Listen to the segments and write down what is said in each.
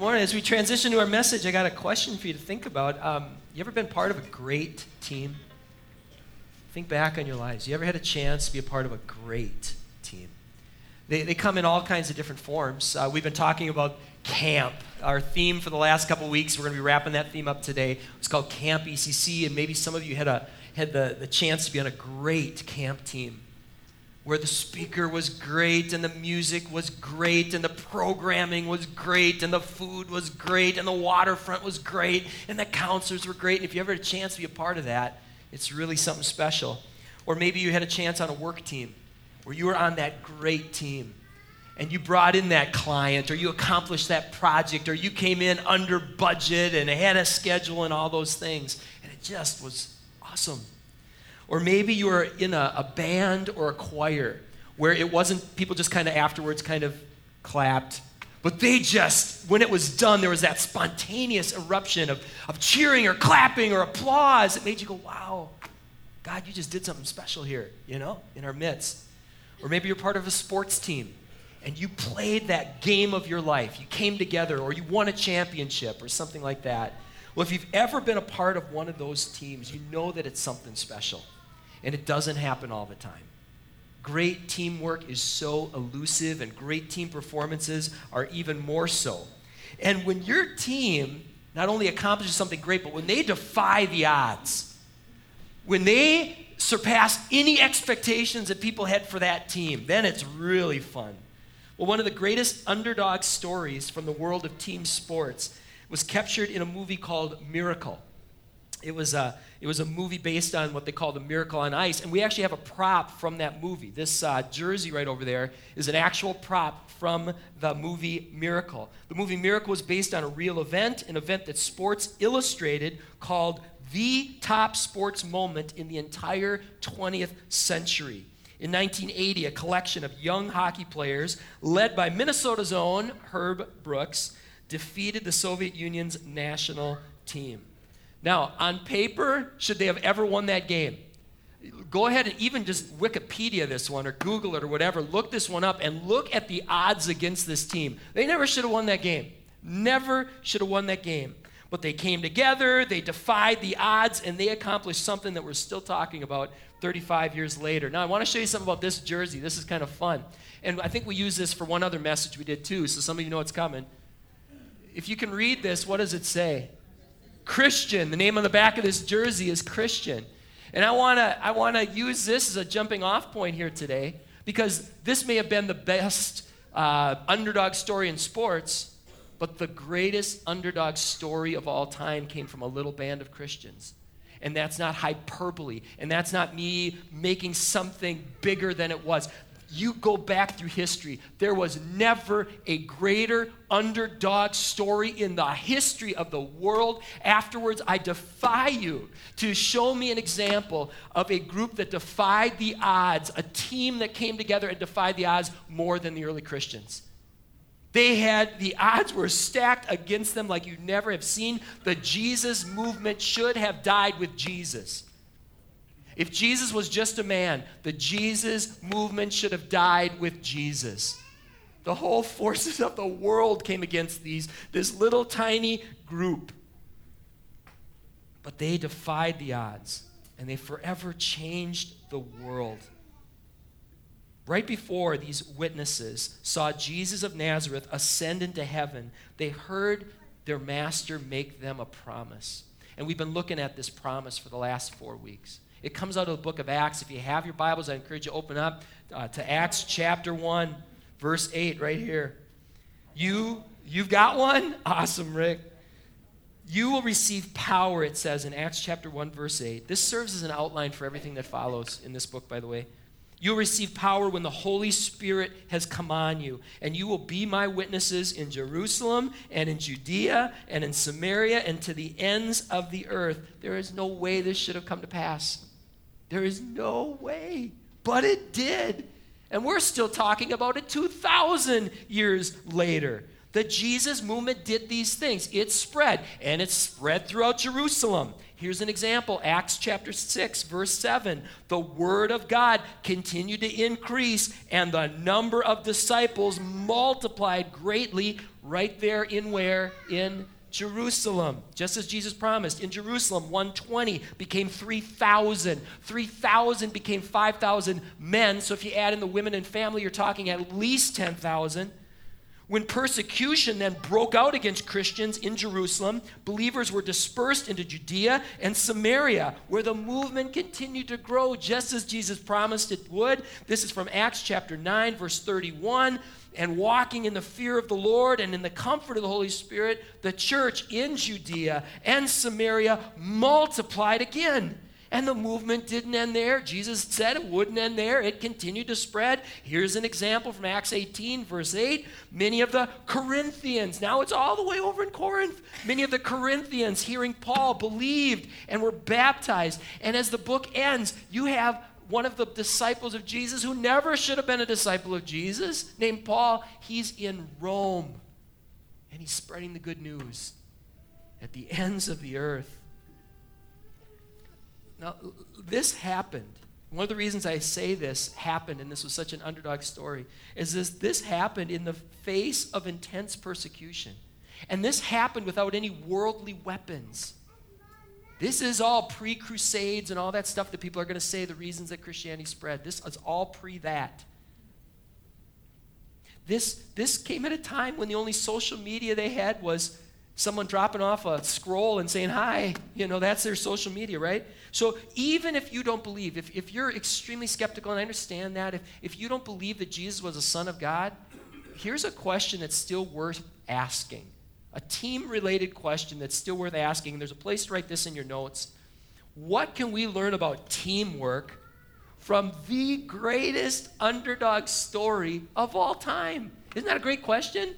Morning. As we transition to our message, I got a question for you to think about. Um, you ever been part of a great team? Think back on your lives. You ever had a chance to be a part of a great team? They, they come in all kinds of different forms. Uh, we've been talking about camp. Our theme for the last couple weeks, we're going to be wrapping that theme up today. It's called Camp ECC, and maybe some of you had, a, had the, the chance to be on a great camp team where the speaker was great and the music was great and the programming was great and the food was great and the waterfront was great and the counselors were great. And if you ever had a chance to be a part of that, it's really something special. Or maybe you had a chance on a work team where you were on that great team and you brought in that client or you accomplished that project or you came in under budget and had a schedule and all those things. And it just was awesome. Or maybe you were in a, a band or a choir where it wasn't people just kind of afterwards kind of clapped, but they just, when it was done, there was that spontaneous eruption of, of cheering or clapping or applause. that made you go, wow, God, you just did something special here, you know, in our midst. Or maybe you're part of a sports team and you played that game of your life. You came together or you won a championship or something like that. Well, if you've ever been a part of one of those teams, you know that it's something special. And it doesn't happen all the time. Great teamwork is so elusive, and great team performances are even more so. And when your team not only accomplishes something great, but when they defy the odds, when they surpass any expectations that people had for that team, then it's really fun. Well, one of the greatest underdog stories from the world of team sports was captured in a movie called Miracle. It was a, it was a movie based on what they call the Miracle on Ice, and we actually have a prop from that movie. This uh, jersey right over there is an actual prop from the movie Miracle. The movie Miracle was based on a real event, an event that Sports Illustrated called the top sports moment in the entire 20th century. In 1980, a collection of young hockey players, led by Minnesota's own Herb Brooks, defeated the Soviet Union's national team. Now, on paper, should they have ever won that game? Go ahead and even just Wikipedia this one or Google it or whatever. Look this one up and look at the odds against this team. They never should have won that game. Never should have won that game. But they came together, they defied the odds, and they accomplished something that we're still talking about 35 years later. Now, I want to show you something about this jersey. This is kind of fun. And I think we use this for one other message we did too, so some of you know it's coming. If you can read this, what does it say? Christian. The name on the back of this jersey is Christian. And I want to I want to use this as a jumping off point here today because this may have been the best uh, underdog story in sports, but the greatest underdog story of all time came from a little band of Christians. And that's not hyperbole, and that's not me making something bigger than it was you go back through history, there was never a greater underdog story in the history of the world. Afterwards, I defy you to show me an example of a group that defied the odds, a team that came together and defied the odds more than the early Christians. They had, the odds were stacked against them like you never have seen. The Jesus movement should have died with Jesus. If Jesus was just a man, the Jesus movement should have died with Jesus. The whole forces of the world came against these, this little tiny group. But they defied the odds and they forever changed the world. Right before these witnesses saw Jesus of Nazareth ascend into heaven, they heard their master make them a promise. And we've been looking at this promise for the last four weeks. It comes out of the book of Acts. If you have your Bibles, I encourage you to open up uh, to Acts chapter 1, verse 8, right here. You, you've got one? Awesome, Rick. You will receive power, it says in Acts chapter 1, verse 8. This serves as an outline for everything that follows in this book, by the way. You'll receive power when the Holy Spirit has come on you, and you will be my witnesses in Jerusalem and in Judea and in Samaria and to the ends of the earth. There is no way this should have come to pass. There is no way. But it did. And we're still talking about it 2,000 years later. The Jesus movement did these things. It spread, and it spread throughout Jerusalem. Here's an example Acts chapter 6, verse 7. The word of God continued to increase, and the number of disciples multiplied greatly right there in where? In Jerusalem, just as Jesus promised. In Jerusalem, 120 became 3,000. 3,000 became 5,000 men. So if you add in the women and family, you're talking at least 10,000. When persecution then broke out against Christians in Jerusalem, believers were dispersed into Judea and Samaria, where the movement continued to grow just as Jesus promised it would. This is from Acts chapter 9, verse 31 and walking in the fear of the Lord and in the comfort of the Holy Spirit, the church in Judea and Samaria multiplied again. And the movement didn't end there. Jesus said it wouldn't end there. It continued to spread. Here's an example from Acts 18, verse 8. Many of the Corinthians, now it's all the way over in Corinth. Many of the Corinthians, hearing Paul, believed and were baptized. And as the book ends, you have one of the disciples of Jesus who never should have been a disciple of Jesus, named Paul, he's in Rome and he's spreading the good news at the ends of the earth. Now, this happened. One of the reasons I say this happened, and this was such an underdog story, is this this happened in the face of intense persecution. And this happened without any worldly weapons. This is all pre Crusades and all that stuff that people are going to say the reasons that Christianity spread. This is all pre that. This, this came at a time when the only social media they had was someone dropping off a scroll and saying hi. You know, that's their social media, right? So even if you don't believe, if, if you're extremely skeptical, and I understand that, if, if you don't believe that Jesus was a son of God, here's a question that's still worth asking a team related question that's still worth asking. There's a place to write this in your notes. What can we learn about teamwork from the greatest underdog story of all time? Isn't that a great question?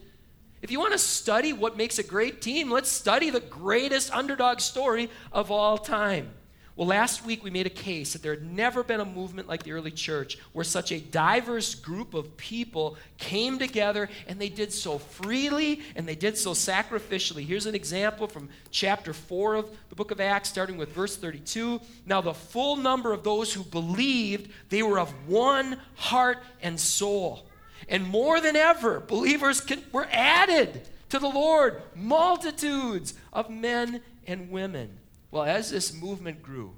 If you want to study what makes a great team, let's study the greatest underdog story of all time. Well, last week we made a case that there had never been a movement like the early church where such a diverse group of people came together and they did so freely and they did so sacrificially. Here's an example from chapter 4 of the book of Acts, starting with verse 32. Now, the full number of those who believed, they were of one heart and soul. And more than ever, believers can, were added to the Lord, multitudes of men and women. Well, as this movement grew,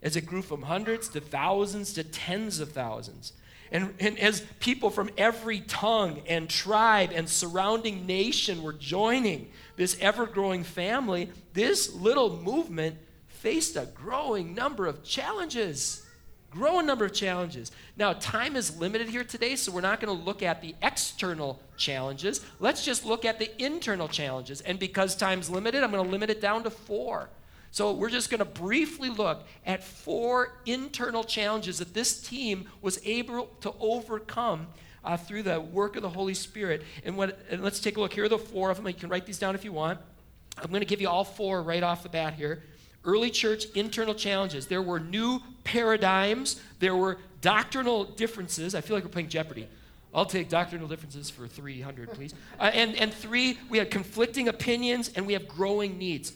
as it grew from hundreds to thousands to tens of thousands, and, and as people from every tongue and tribe and surrounding nation were joining this ever growing family, this little movement faced a growing number of challenges. Growing number of challenges. Now, time is limited here today, so we're not going to look at the external challenges. Let's just look at the internal challenges. And because time's limited, I'm going to limit it down to four. So, we're just going to briefly look at four internal challenges that this team was able to overcome uh, through the work of the Holy Spirit. And, what, and let's take a look. Here are the four of them. You can write these down if you want. I'm going to give you all four right off the bat here. Early church internal challenges. There were new paradigms, there were doctrinal differences. I feel like we're playing Jeopardy. I'll take doctrinal differences for 300, please. Uh, and, and three, we had conflicting opinions and we have growing needs.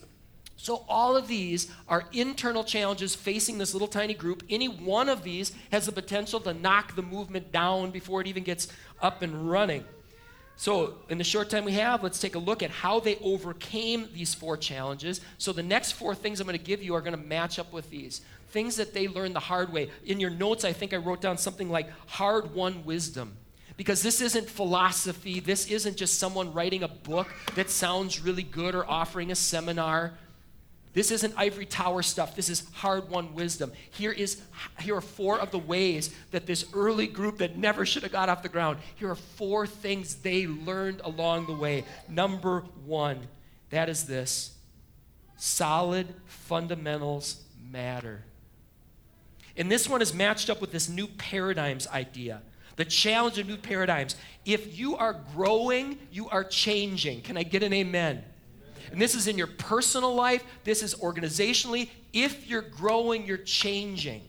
So, all of these are internal challenges facing this little tiny group. Any one of these has the potential to knock the movement down before it even gets up and running. So, in the short time we have, let's take a look at how they overcame these four challenges. So, the next four things I'm going to give you are going to match up with these things that they learned the hard way. In your notes, I think I wrote down something like hard won wisdom. Because this isn't philosophy, this isn't just someone writing a book that sounds really good or offering a seminar. This isn't ivory tower stuff. This is hard won wisdom. Here, is, here are four of the ways that this early group that never should have got off the ground, here are four things they learned along the way. Number one, that is this solid fundamentals matter. And this one is matched up with this new paradigms idea. The challenge of new paradigms. If you are growing, you are changing. Can I get an amen? And this is in your personal life, this is organizationally. If you're growing, you're changing.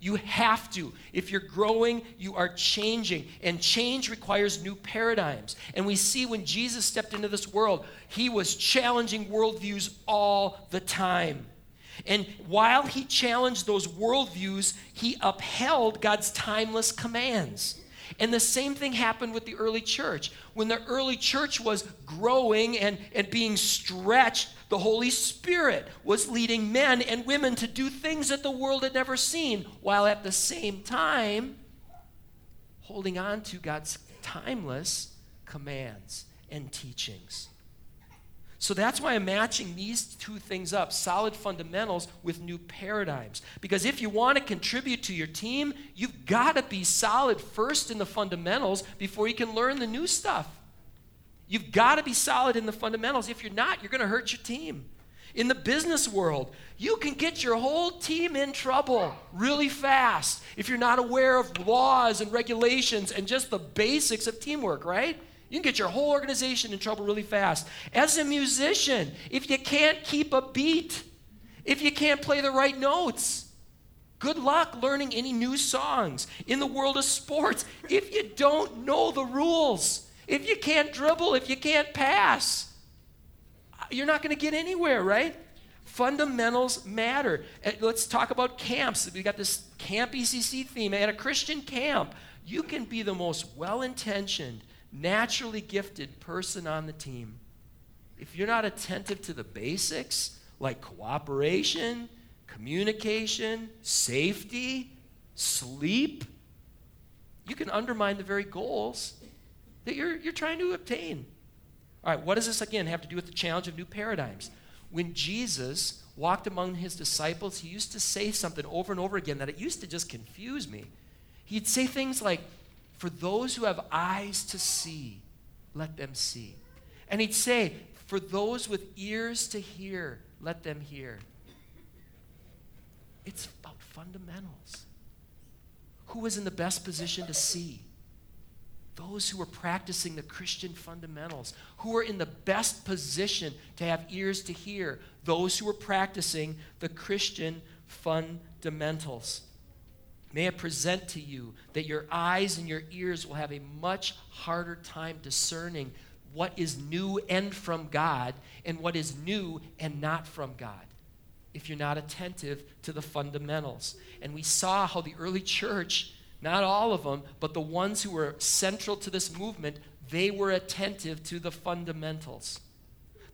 You have to. If you're growing, you are changing. And change requires new paradigms. And we see when Jesus stepped into this world, he was challenging worldviews all the time. And while he challenged those worldviews, he upheld God's timeless commands. And the same thing happened with the early church. When the early church was growing and, and being stretched, the Holy Spirit was leading men and women to do things that the world had never seen, while at the same time holding on to God's timeless commands and teachings. So that's why I'm matching these two things up solid fundamentals with new paradigms. Because if you want to contribute to your team, you've got to be solid first in the fundamentals before you can learn the new stuff. You've got to be solid in the fundamentals. If you're not, you're going to hurt your team. In the business world, you can get your whole team in trouble really fast if you're not aware of laws and regulations and just the basics of teamwork, right? You can get your whole organization in trouble really fast. As a musician, if you can't keep a beat, if you can't play the right notes, good luck learning any new songs. In the world of sports, if you don't know the rules, if you can't dribble, if you can't pass, you're not going to get anywhere, right? Fundamentals matter. Uh, let's talk about camps. We got this Camp ECC theme. At a Christian camp, you can be the most well intentioned, naturally gifted person on the team. If you're not attentive to the basics, like cooperation, communication, safety, sleep, you can undermine the very goals that you're, you're trying to obtain. All right, what does this again have to do with the challenge of new paradigms? When Jesus walked among his disciples, he used to say something over and over again that it used to just confuse me. He'd say things like, for those who have eyes to see, let them see. And he'd say, For those with ears to hear, let them hear. It's about fundamentals. Who is in the best position to see? Those who are practicing the Christian fundamentals, who are in the best position to have ears to hear, those who are practicing the Christian fundamentals. May I present to you that your eyes and your ears will have a much harder time discerning what is new and from God and what is new and not from God if you're not attentive to the fundamentals. And we saw how the early church, not all of them, but the ones who were central to this movement, they were attentive to the fundamentals.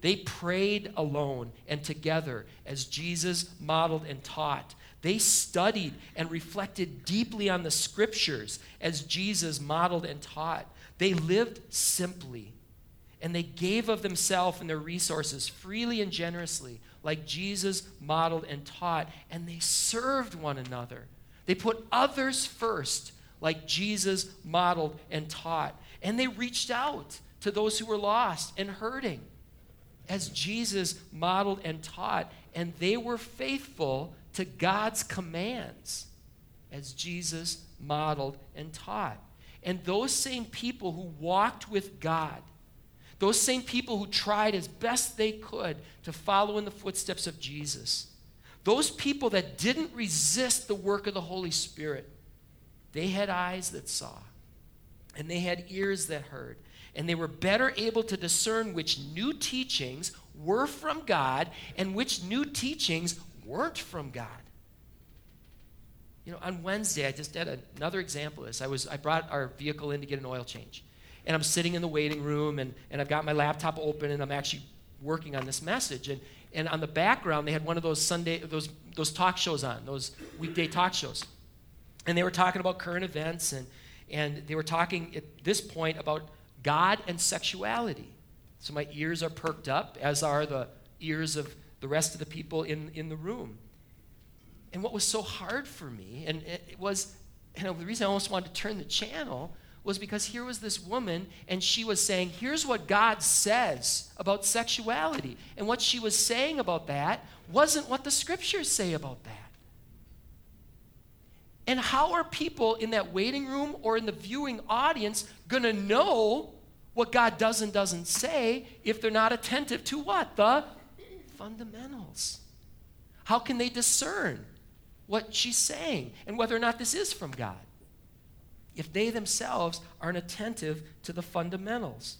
They prayed alone and together as Jesus modeled and taught. They studied and reflected deeply on the scriptures as Jesus modeled and taught. They lived simply and they gave of themselves and their resources freely and generously, like Jesus modeled and taught, and they served one another. They put others first, like Jesus modeled and taught, and they reached out to those who were lost and hurting, as Jesus modeled and taught, and they were faithful to God's commands as Jesus modeled and taught. And those same people who walked with God, those same people who tried as best they could to follow in the footsteps of Jesus, those people that didn't resist the work of the Holy Spirit, they had eyes that saw, and they had ears that heard, and they were better able to discern which new teachings were from God and which new teachings weren't from God. You know, on Wednesday, I just had another example of this. I, was, I brought our vehicle in to get an oil change. And I'm sitting in the waiting room, and, and I've got my laptop open, and I'm actually working on this message. And, and on the background, they had one of those Sunday, those, those talk shows on, those weekday talk shows. And they were talking about current events, and, and they were talking at this point about God and sexuality. So my ears are perked up, as are the ears of the rest of the people in, in the room. And what was so hard for me, and it was, you know, the reason I almost wanted to turn the channel was because here was this woman, and she was saying, Here's what God says about sexuality. And what she was saying about that wasn't what the scriptures say about that. And how are people in that waiting room or in the viewing audience going to know what God does and doesn't say if they're not attentive to what? The fundamentals. How can they discern what she's saying and whether or not this is from God? If they themselves aren't attentive to the fundamentals.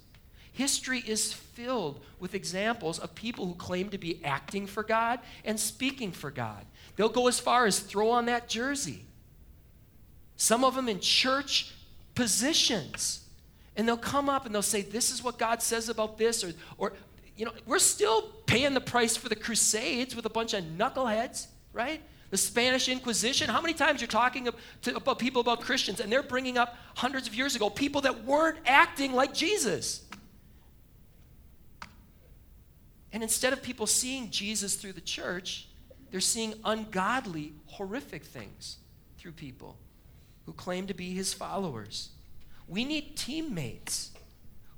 History is filled with examples of people who claim to be acting for God and speaking for God. They'll go as far as throw on that jersey. Some of them in church positions. And they'll come up and they'll say, This is what God says about this, or, or you know, we're still paying the price for the Crusades with a bunch of knuckleheads, right? The Spanish Inquisition. How many times you're talking to, about people about Christians and they're bringing up hundreds of years ago people that weren't acting like Jesus? And instead of people seeing Jesus through the church, they're seeing ungodly, horrific things through people who claim to be his followers. We need teammates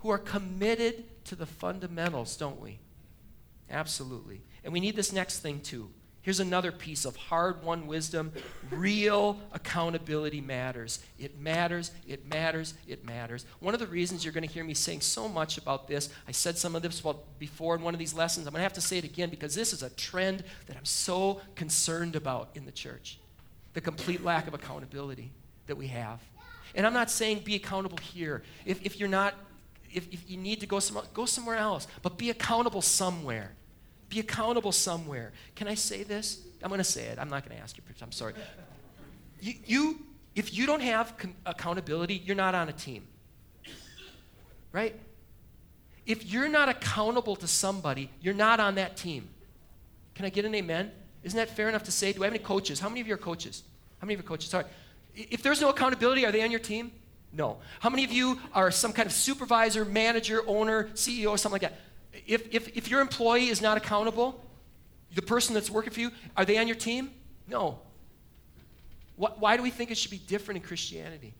who are committed to the fundamentals, don't we? Absolutely. And we need this next thing too Here's another piece of hard won wisdom. Real accountability matters. It matters, it matters, it matters. One of the reasons you're going to hear me saying so much about this, I said some of this before in one of these lessons. I'm going to have to say it again because this is a trend that I'm so concerned about in the church the complete lack of accountability that we have. And I'm not saying be accountable here. If, if you're not, if, if you need to go somewhere, go somewhere else, but be accountable somewhere. Be accountable somewhere. Can I say this? I'm going to say it. I'm not going to ask you. I'm sorry. You, you, if you don't have con- accountability, you're not on a team. Right? If you're not accountable to somebody, you're not on that team. Can I get an amen? Isn't that fair enough to say? Do I have any coaches? How many of you are coaches? How many of you are coaches? Sorry. If there's no accountability, are they on your team? No. How many of you are some kind of supervisor, manager, owner, CEO, something like that? if, if, if your employee is not accountable, the person that's working for you, are they on your team? No. What, why do we think it should be different in Christianity?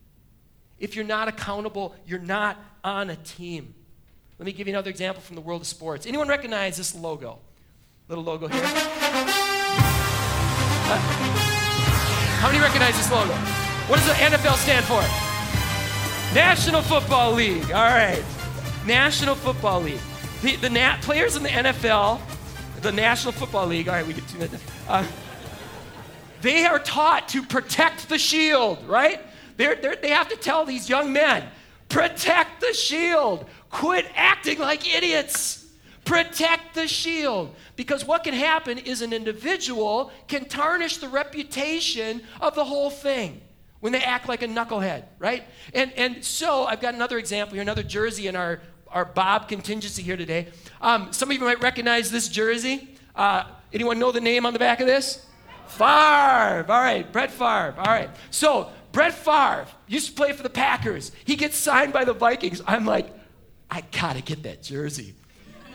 If you're not accountable, you're not on a team. Let me give you another example from the world of sports. Anyone recognize this logo? Little logo here. How many recognize this logo? What does the NFL stand for? National Football League. All right. National Football League. The, the nat- players in the NFL, the National Football League, all right, we get to that. Uh, they are taught to protect the shield, right? They're, they're, they have to tell these young men, protect the shield. Quit acting like idiots. Protect the shield. Because what can happen is an individual can tarnish the reputation of the whole thing when they act like a knucklehead, right? And, and so I've got another example here, another jersey in our our Bob contingency here today. Um, some of you might recognize this jersey. Uh, anyone know the name on the back of this? Favre. All right, Brett Favre. All right. So, Brett Favre used to play for the Packers. He gets signed by the Vikings. I'm like, I gotta get that jersey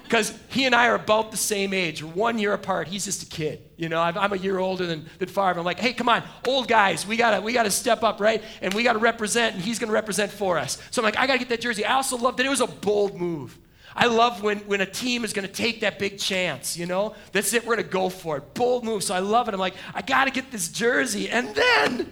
because he and I are about the same age. We're one year apart. He's just a kid. You know, I'm a year older than, than Favre. I'm like, hey, come on, old guys, we gotta, we gotta step up, right? And we gotta represent, and he's gonna represent for us. So I'm like, I gotta get that jersey. I also love that it was a bold move. I love when, when a team is going to take that big chance, you know? That's it, we're going to go for it. Bold move. So I love it. I'm like, I got to get this jersey. And then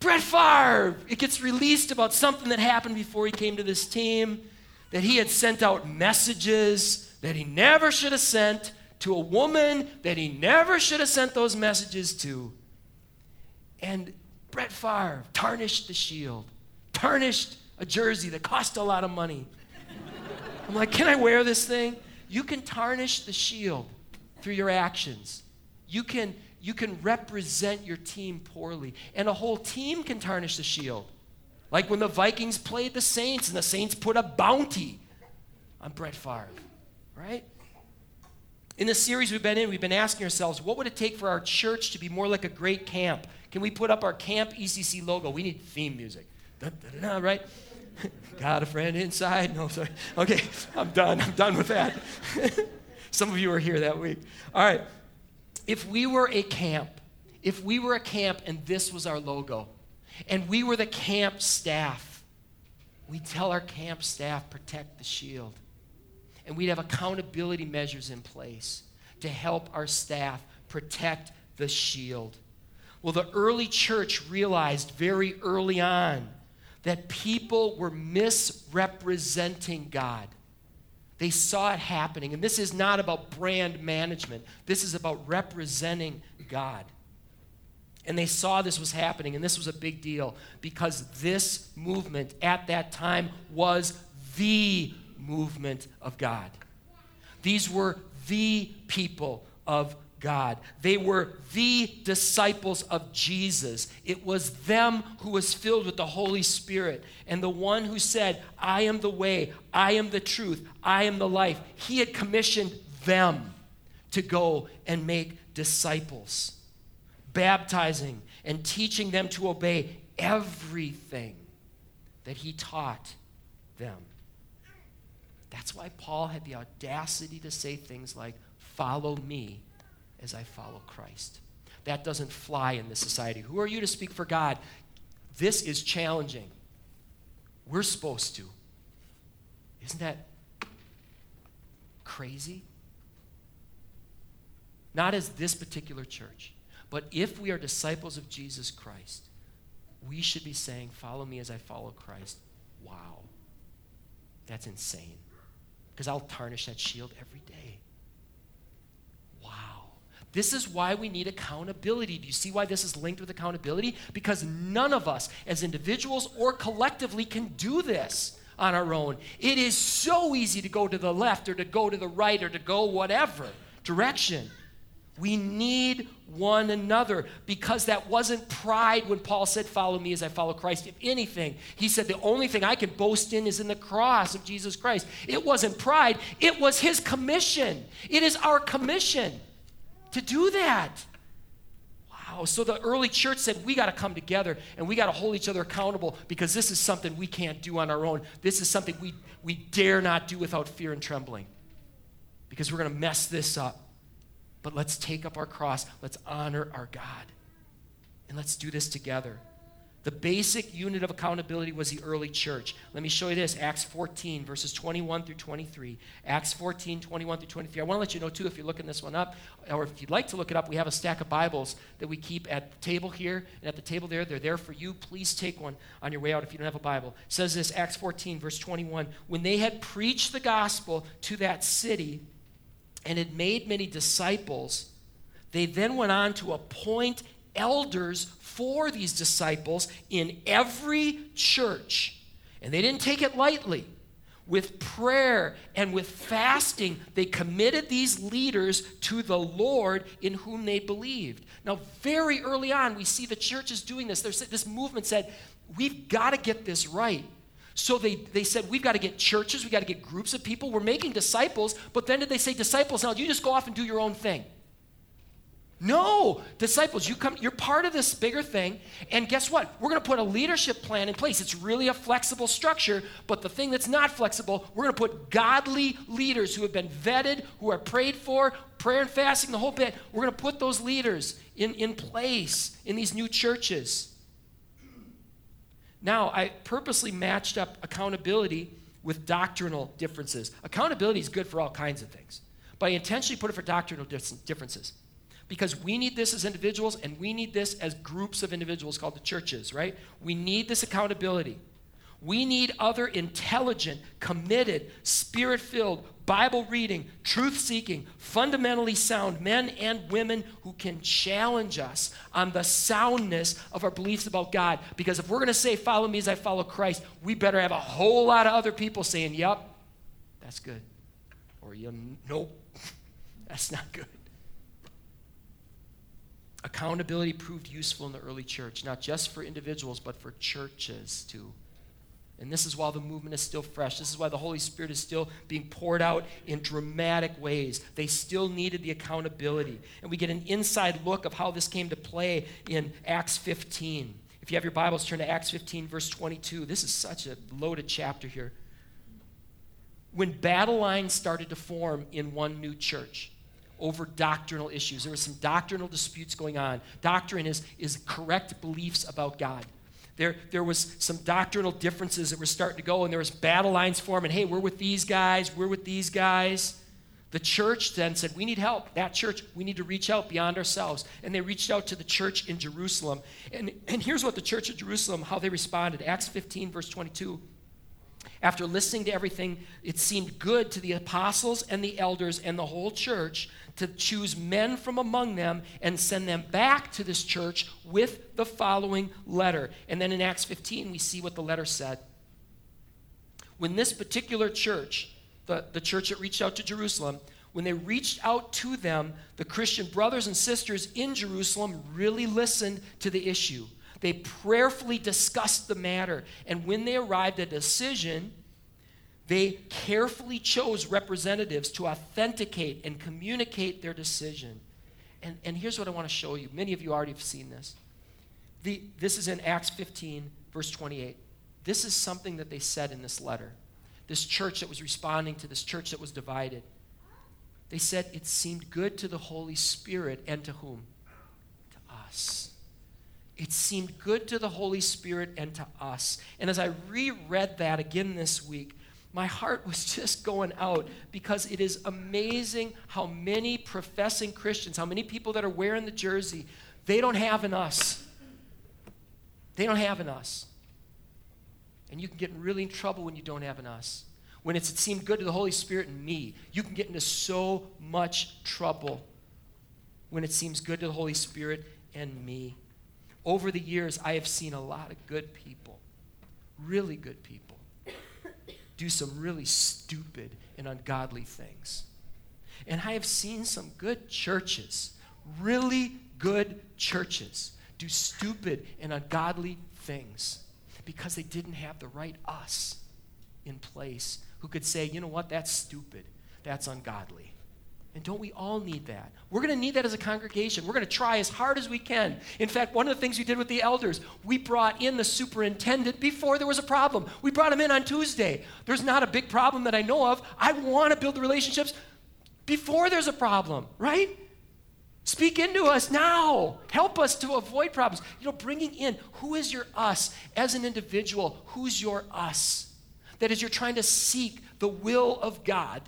Brett Favre, it gets released about something that happened before he came to this team that he had sent out messages that he never should have sent to a woman that he never should have sent those messages to. And Brett Favre tarnished the shield, tarnished a jersey that cost a lot of money. I'm like, can I wear this thing? You can tarnish the shield through your actions. You can, you can represent your team poorly. And a whole team can tarnish the shield. Like when the Vikings played the Saints and the Saints put a bounty on Brett Favre, right? In the series we've been in, we've been asking ourselves, what would it take for our church to be more like a great camp? Can we put up our Camp ECC logo? We need theme music, da, da, da, right? Got a friend inside? No, sorry. Okay, I'm done. I'm done with that. Some of you were here that week. All right. If we were a camp, if we were a camp and this was our logo, and we were the camp staff. We tell our camp staff, protect the shield. And we'd have accountability measures in place to help our staff protect the shield. Well, the early church realized very early on that people were misrepresenting God. They saw it happening. And this is not about brand management, this is about representing God. And they saw this was happening, and this was a big deal because this movement at that time was the movement of God. These were the people of God. They were the disciples of Jesus. It was them who was filled with the Holy Spirit and the one who said, I am the way, I am the truth, I am the life. He had commissioned them to go and make disciples, baptizing and teaching them to obey everything that he taught them. That's why Paul had the audacity to say things like, Follow me as I follow Christ. That doesn't fly in this society. Who are you to speak for God? This is challenging. We're supposed to. Isn't that crazy? Not as this particular church, but if we are disciples of Jesus Christ, we should be saying, Follow me as I follow Christ. Wow. That's insane. Because I'll tarnish that shield every day. Wow. This is why we need accountability. Do you see why this is linked with accountability? Because none of us, as individuals or collectively, can do this on our own. It is so easy to go to the left or to go to the right or to go whatever direction. We need one another because that wasn't pride when Paul said, Follow me as I follow Christ. If anything, he said, The only thing I can boast in is in the cross of Jesus Christ. It wasn't pride, it was his commission. It is our commission to do that. Wow. So the early church said, we got to come together and we got to hold each other accountable because this is something we can't do on our own. This is something we, we dare not do without fear and trembling because we're going to mess this up. But let's take up our cross, let's honor our God, and let's do this together. The basic unit of accountability was the early church. Let me show you this Acts 14, verses 21 through 23. Acts 14, 21 through 23. I want to let you know, too, if you're looking this one up, or if you'd like to look it up, we have a stack of Bibles that we keep at the table here and at the table there. They're there for you. Please take one on your way out if you don't have a Bible. It says this Acts 14, verse 21. When they had preached the gospel to that city and had made many disciples, they then went on to appoint elders for these disciples in every church. And they didn't take it lightly. With prayer and with fasting, they committed these leaders to the Lord in whom they believed. Now, very early on, we see the churches doing this. This movement said, We've got to get this right. So they, they said, We've got to get churches, we've got to get groups of people. We're making disciples. But then did they say, Disciples, now you just go off and do your own thing? No, disciples, you come, you're part of this bigger thing. And guess what? We're going to put a leadership plan in place. It's really a flexible structure, but the thing that's not flexible, we're going to put godly leaders who have been vetted, who are prayed for, prayer and fasting, the whole bit. We're going to put those leaders in, in place in these new churches. Now, I purposely matched up accountability with doctrinal differences. Accountability is good for all kinds of things, but I intentionally put it for doctrinal differences because we need this as individuals and we need this as groups of individuals called the churches, right? We need this accountability. We need other intelligent, committed, spirit filled, Bible reading, truth seeking, fundamentally sound men and women who can challenge us on the soundness of our beliefs about God. Because if we're going to say, Follow me as I follow Christ, we better have a whole lot of other people saying, Yep, that's good. Or, Nope, that's not good. Accountability proved useful in the early church, not just for individuals, but for churches too. And this is why the movement is still fresh. This is why the Holy Spirit is still being poured out in dramatic ways. They still needed the accountability. And we get an inside look of how this came to play in Acts 15. If you have your Bibles, turn to Acts 15, verse 22. This is such a loaded chapter here. When battle lines started to form in one new church, over doctrinal issues. There were some doctrinal disputes going on. Doctrine is, is correct beliefs about God. There, there was some doctrinal differences that were starting to go, and there was battle lines forming. Hey, we're with these guys, we're with these guys. The church then said, We need help. That church, we need to reach out beyond ourselves. And they reached out to the church in Jerusalem. And, and here's what the church of Jerusalem, how they responded. Acts 15, verse 22. After listening to everything, it seemed good to the apostles and the elders and the whole church to choose men from among them and send them back to this church with the following letter. And then in Acts 15, we see what the letter said. When this particular church, the, the church that reached out to Jerusalem, when they reached out to them, the Christian brothers and sisters in Jerusalem really listened to the issue. They prayerfully discussed the matter. And when they arrived at a decision, they carefully chose representatives to authenticate and communicate their decision. And, and here's what I want to show you. Many of you already have seen this. The, this is in Acts 15, verse 28. This is something that they said in this letter. This church that was responding to this church that was divided. They said it seemed good to the Holy Spirit and to whom? To us. It seemed good to the Holy Spirit and to us. And as I reread that again this week, my heart was just going out because it is amazing how many professing Christians, how many people that are wearing the jersey, they don't have in us. They don't have in us. And you can get really in trouble when you don't have in us. When it's, it seemed good to the Holy Spirit and me, you can get into so much trouble when it seems good to the Holy Spirit and me. Over the years, I have seen a lot of good people, really good people, do some really stupid and ungodly things. And I have seen some good churches, really good churches, do stupid and ungodly things because they didn't have the right us in place who could say, you know what, that's stupid, that's ungodly. And don't we all need that? We're going to need that as a congregation. We're going to try as hard as we can. In fact, one of the things we did with the elders, we brought in the superintendent before there was a problem. We brought him in on Tuesday. There's not a big problem that I know of. I want to build the relationships before there's a problem, right? Speak into us now. Help us to avoid problems. You know, bringing in who is your us as an individual? Who's your us? That is, you're trying to seek the will of God.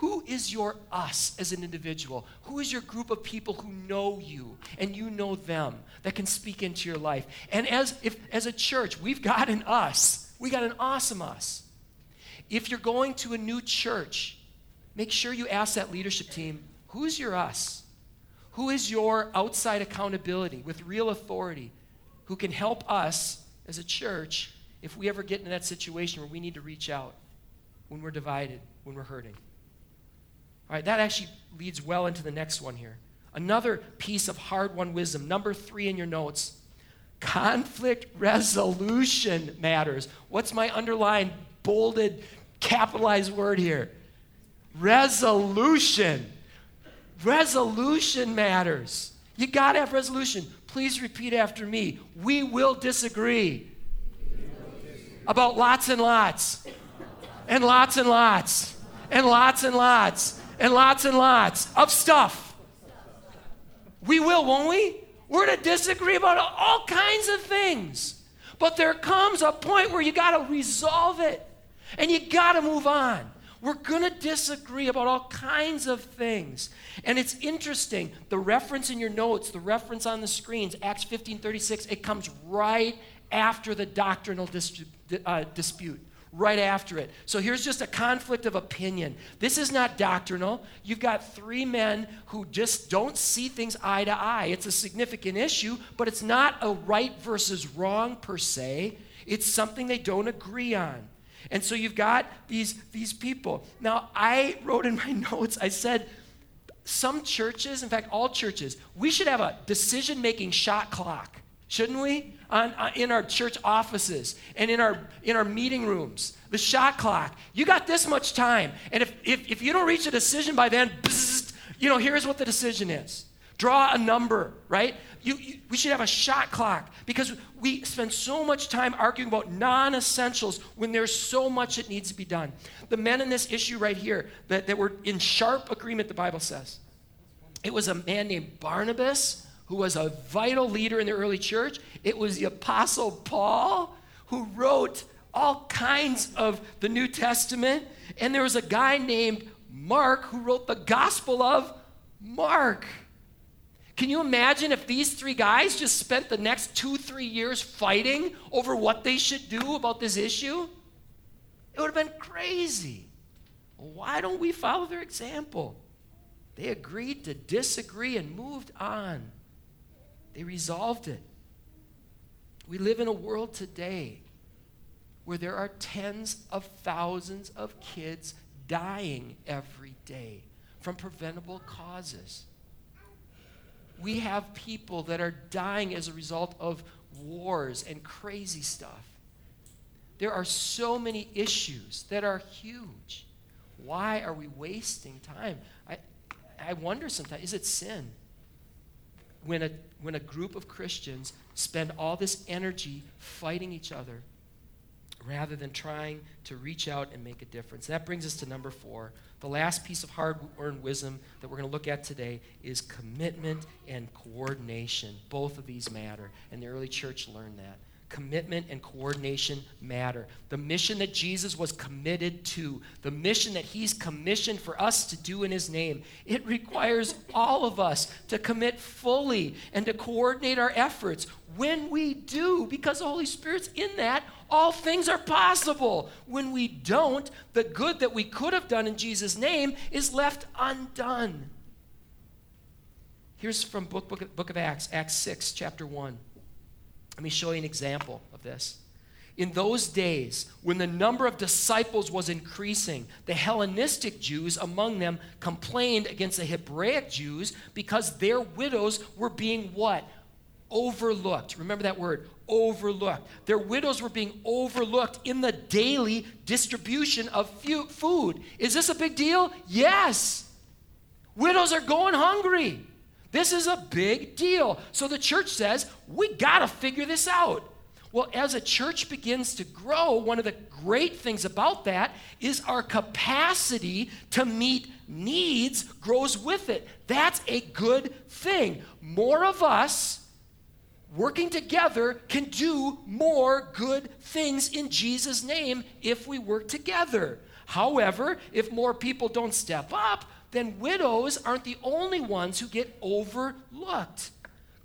Who is your us as an individual? Who is your group of people who know you and you know them that can speak into your life? And as if as a church, we've got an us. We got an awesome us. If you're going to a new church, make sure you ask that leadership team, who's your us? Who is your outside accountability with real authority who can help us as a church if we ever get into that situation where we need to reach out when we're divided, when we're hurting? All right, that actually leads well into the next one here. Another piece of hard won wisdom, number three in your notes conflict resolution matters. What's my underlined, bolded, capitalized word here? Resolution. Resolution matters. You got to have resolution. Please repeat after me. We will disagree about lots and lots, and lots and lots, and lots and lots, and lots and lots of stuff. We will, won't we? We're gonna disagree about all kinds of things. But there comes a point where you got to resolve it and you got to move on. We're going to disagree about all kinds of things. And it's interesting, the reference in your notes, the reference on the screens, Acts 15 36, it comes right after the doctrinal dis- uh, dispute. Right after it. So here's just a conflict of opinion. This is not doctrinal. You've got three men who just don't see things eye to eye. It's a significant issue, but it's not a right versus wrong per se. It's something they don't agree on. And so you've got these, these people. Now, I wrote in my notes, I said, some churches, in fact, all churches, we should have a decision making shot clock, shouldn't we? On, uh, in our church offices and in our, in our meeting rooms. The shot clock. You got this much time. And if, if, if you don't reach a decision by then, bzzzt, you know, here's what the decision is. Draw a number, right? You, you, we should have a shot clock because we spend so much time arguing about non essentials when there's so much that needs to be done. The men in this issue right here that, that were in sharp agreement, the Bible says, it was a man named Barnabas who was a vital leader in the early church. It was the Apostle Paul who wrote all kinds of the New Testament. And there was a guy named Mark who wrote the Gospel of Mark. Can you imagine if these three guys just spent the next two, three years fighting over what they should do about this issue? It would have been crazy. Why don't we follow their example? They agreed to disagree and moved on. They resolved it. We live in a world today where there are tens of thousands of kids dying every day from preventable causes. We have people that are dying as a result of wars and crazy stuff. There are so many issues that are huge. Why are we wasting time? I, I wonder sometimes is it sin? When a, when a group of Christians spend all this energy fighting each other rather than trying to reach out and make a difference. That brings us to number four. The last piece of hard earned wisdom that we're going to look at today is commitment and coordination. Both of these matter, and the early church learned that commitment and coordination matter. The mission that Jesus was committed to, the mission that he's commissioned for us to do in his name, it requires all of us to commit fully and to coordinate our efforts. When we do, because the Holy Spirit's in that, all things are possible. When we don't, the good that we could have done in Jesus' name is left undone. Here's from book, book, book of Acts, Acts 6, chapter 1. Let me show you an example of this. In those days, when the number of disciples was increasing, the Hellenistic Jews among them complained against the Hebraic Jews because their widows were being what? Overlooked. Remember that word, overlooked. Their widows were being overlooked in the daily distribution of food. Is this a big deal? Yes. Widows are going hungry. This is a big deal. So the church says, we got to figure this out. Well, as a church begins to grow, one of the great things about that is our capacity to meet needs grows with it. That's a good thing. More of us working together can do more good things in Jesus' name if we work together. However, if more people don't step up, then widows aren't the only ones who get overlooked.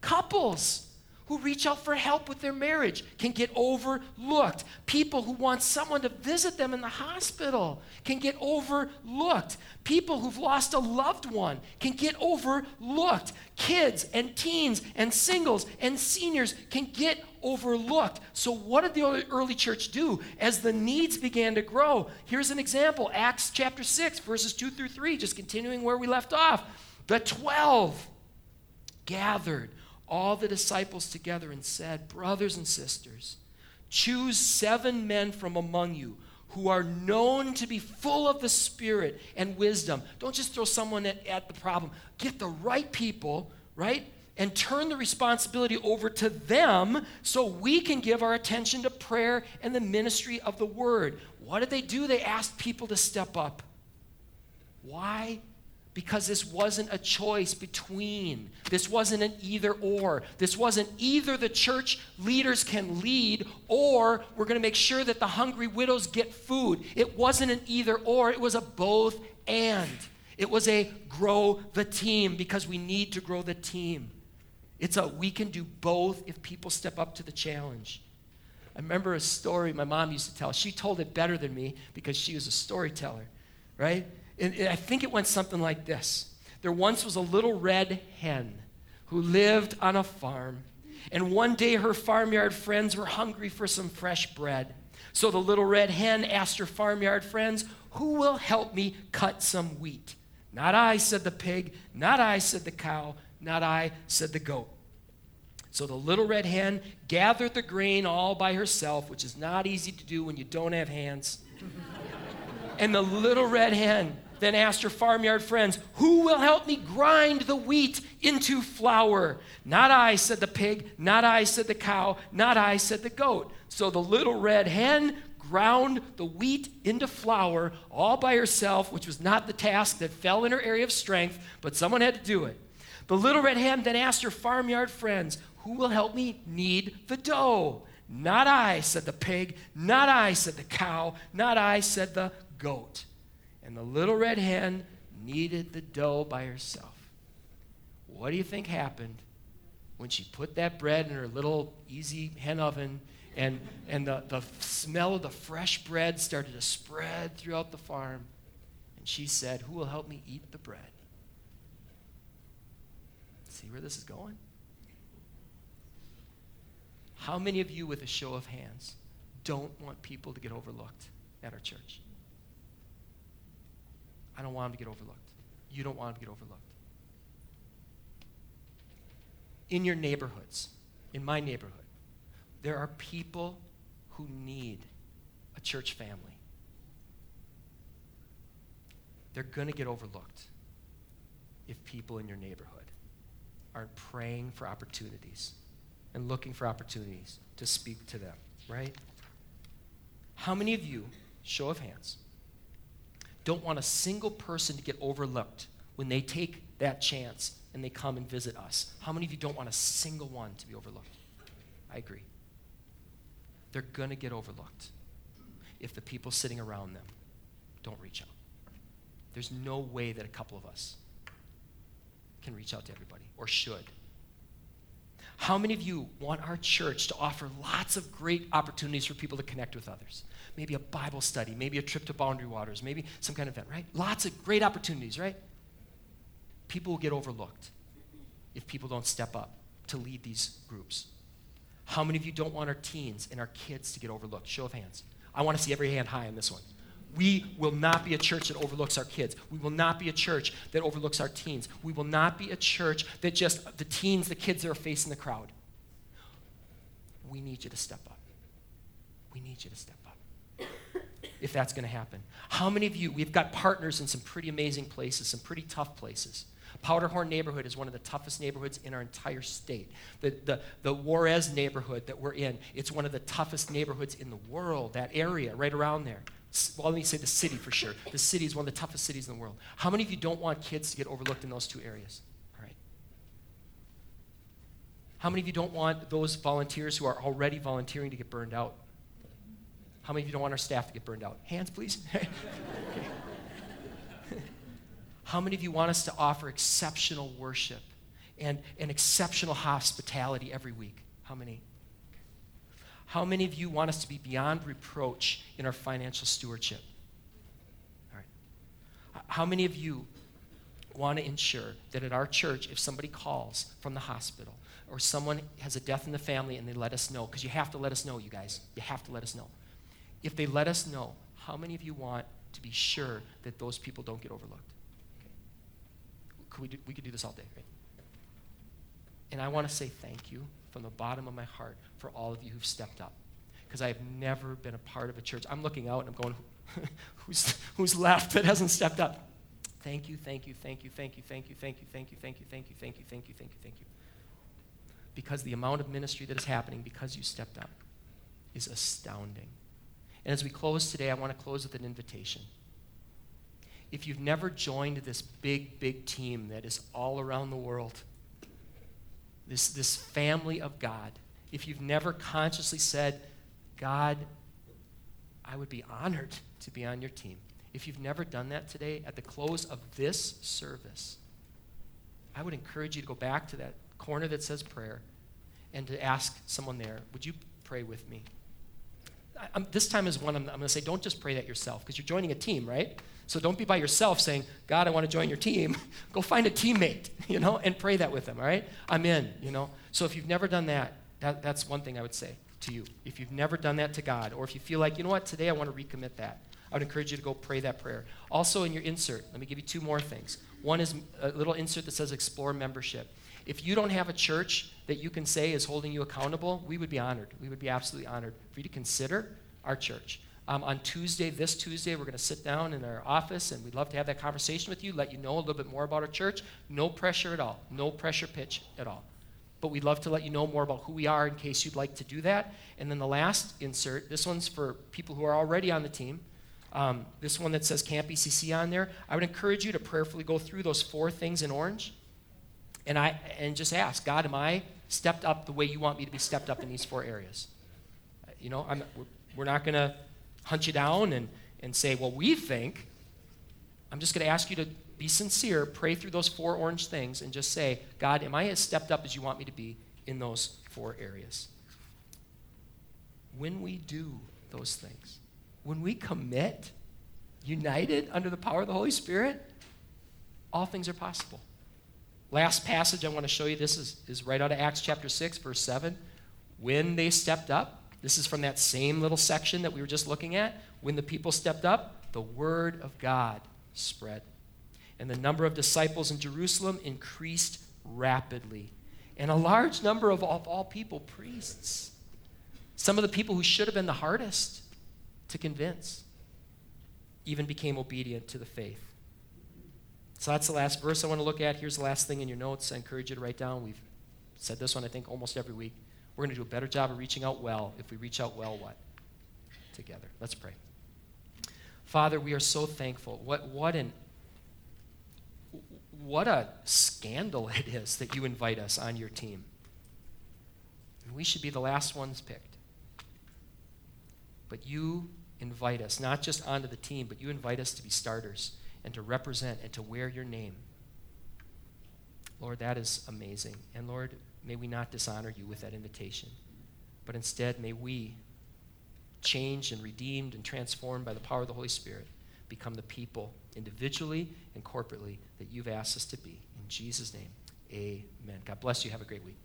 Couples who reach out for help with their marriage can get overlooked. People who want someone to visit them in the hospital can get overlooked. People who've lost a loved one can get overlooked. Kids and teens and singles and seniors can get overlooked. So, what did the early church do as the needs began to grow? Here's an example Acts chapter 6, verses 2 through 3, just continuing where we left off. The 12 gathered all the disciples together and said, Brothers and sisters, choose seven men from among you who are known to be full of the Spirit and wisdom. Don't just throw someone at, at, the problem. Get the right people, right? And turn the responsibility over to them so we can give our attention to prayer and the ministry of the word. What did they do? They asked people to step up. Why? Because this wasn't a choice between. This wasn't an either or. This wasn't either the church leaders can lead or we're going to make sure that the hungry widows get food. It wasn't an either or, it was a both and. It was a grow the team because we need to grow the team. It's a we can do both if people step up to the challenge. I remember a story my mom used to tell. She told it better than me because she was a storyteller, right? And I think it went something like this There once was a little red hen who lived on a farm. And one day her farmyard friends were hungry for some fresh bread. So the little red hen asked her farmyard friends, Who will help me cut some wheat? Not I, said the pig. Not I, said the cow. Not I, said the goat. So the little red hen gathered the grain all by herself, which is not easy to do when you don't have hands. and the little red hen then asked her farmyard friends, Who will help me grind the wheat into flour? Not I, said the pig. Not I, said the cow. Not I, said the goat. So the little red hen ground the wheat into flour all by herself, which was not the task that fell in her area of strength, but someone had to do it. The little red hen then asked her farmyard friends, Who will help me knead the dough? Not I, said the pig. Not I, said the cow. Not I, said the goat. And the little red hen kneaded the dough by herself. What do you think happened when she put that bread in her little easy hen oven and, and the, the smell of the fresh bread started to spread throughout the farm? And she said, Who will help me eat the bread? See where this is going? How many of you, with a show of hands, don't want people to get overlooked at our church? I don't want them to get overlooked. you don't want to get overlooked. In your neighborhoods, in my neighborhood, there are people who need a church family. They're going to get overlooked if people in your neighborhood aren't praying for opportunities and looking for opportunities to speak to them, right? How many of you, show of hands, don't want a single person to get overlooked when they take that chance and they come and visit us? How many of you don't want a single one to be overlooked? I agree. They're going to get overlooked if the people sitting around them don't reach out. There's no way that a couple of us can reach out to everybody or should. How many of you want our church to offer lots of great opportunities for people to connect with others? Maybe a Bible study, maybe a trip to Boundary Waters, maybe some kind of event, right? Lots of great opportunities, right? People will get overlooked if people don't step up to lead these groups. How many of you don't want our teens and our kids to get overlooked? Show of hands. I want to see every hand high on this one. We will not be a church that overlooks our kids. We will not be a church that overlooks our teens. We will not be a church that just the teens, the kids that are facing the crowd. We need you to step up. We need you to step up. If that's going to happen. How many of you, we've got partners in some pretty amazing places, some pretty tough places. Powderhorn neighborhood is one of the toughest neighborhoods in our entire state. The, the, the Juarez neighborhood that we're in, it's one of the toughest neighborhoods in the world, that area right around there. Well, let me say the city for sure. The city is one of the toughest cities in the world. How many of you don't want kids to get overlooked in those two areas? All right. How many of you don't want those volunteers who are already volunteering to get burned out? How many of you don't want our staff to get burned out? Hands, please. How many of you want us to offer exceptional worship and, and exceptional hospitality every week? How many? How many of you want us to be beyond reproach in our financial stewardship? All right. How many of you want to ensure that at our church, if somebody calls from the hospital or someone has a death in the family and they let us know, because you have to let us know, you guys, you have to let us know. If they let us know, how many of you want to be sure that those people don't get overlooked? Okay. Could we, do, we could do this all day, right? And I want to say thank you from the bottom of my heart for all of you who've stepped up. Because I have never been a part of a church. I'm looking out and I'm going, who's, who's left that hasn't stepped up? Thank you, thank you, thank you, thank you, thank you, thank you, thank you, thank you, thank you, thank you, thank you, thank you, thank you. Because the amount of ministry that is happening because you stepped up is astounding. And as we close today, I want to close with an invitation if you've never joined this big, big team that is all around the world, this, this family of God, if you've never consciously said, God, I would be honored to be on your team. If you've never done that today, at the close of this service, I would encourage you to go back to that corner that says prayer and to ask someone there, Would you pray with me? I, this time is one I'm, I'm going to say, don't just pray that yourself because you're joining a team, right? So don't be by yourself saying, God, I want to join your team. Go find a teammate, you know, and pray that with them, all right? I'm in, you know. So if you've never done that, that that's one thing I would say to you. If you've never done that to God, or if you feel like, you know what, today I want to recommit that, I would encourage you to go pray that prayer. Also, in your insert, let me give you two more things. One is a little insert that says explore membership. If you don't have a church that you can say is holding you accountable, we would be honored. We would be absolutely honored for you to consider our church. Um, on Tuesday, this Tuesday, we're going to sit down in our office and we'd love to have that conversation with you, let you know a little bit more about our church. No pressure at all, no pressure pitch at all. But we'd love to let you know more about who we are in case you'd like to do that. And then the last insert, this one's for people who are already on the team. Um, this one that says Camp ECC on there, I would encourage you to prayerfully go through those four things in orange and, I, and just ask, God, am I stepped up the way you want me to be stepped up in these four areas? You know, I'm, we're, not going to hunt you down and, and say, well, we think. I'm just going to ask you to be sincere, pray through those four orange things, and just say, God, am I as stepped up as you want me to be in those four areas? When we do those things, when we commit, united under the power of the Holy Spirit, all things are possible. Last passage I want to show you this is, is right out of Acts chapter 6, verse 7. When they stepped up, this is from that same little section that we were just looking at. When the people stepped up, the word of God spread. And the number of disciples in Jerusalem increased rapidly. And a large number of all, of all people, priests, some of the people who should have been the hardest to convince, even became obedient to the faith. So that's the last verse I want to look at. Here's the last thing in your notes. I encourage you to write down. We've said this one, I think, almost every week. We're going to do a better job of reaching out well if we reach out well, what? Together. Let's pray. Father, we are so thankful. What, what an what a scandal it is that you invite us on your team. We should be the last ones picked. But you invite us, not just onto the team, but you invite us to be starters and to represent and to wear your name. Lord, that is amazing. And Lord, may we not dishonor you with that invitation, but instead may we, changed and redeemed and transformed by the power of the Holy Spirit, become the people individually and corporately that you've asked us to be. In Jesus' name, amen. God bless you. Have a great week.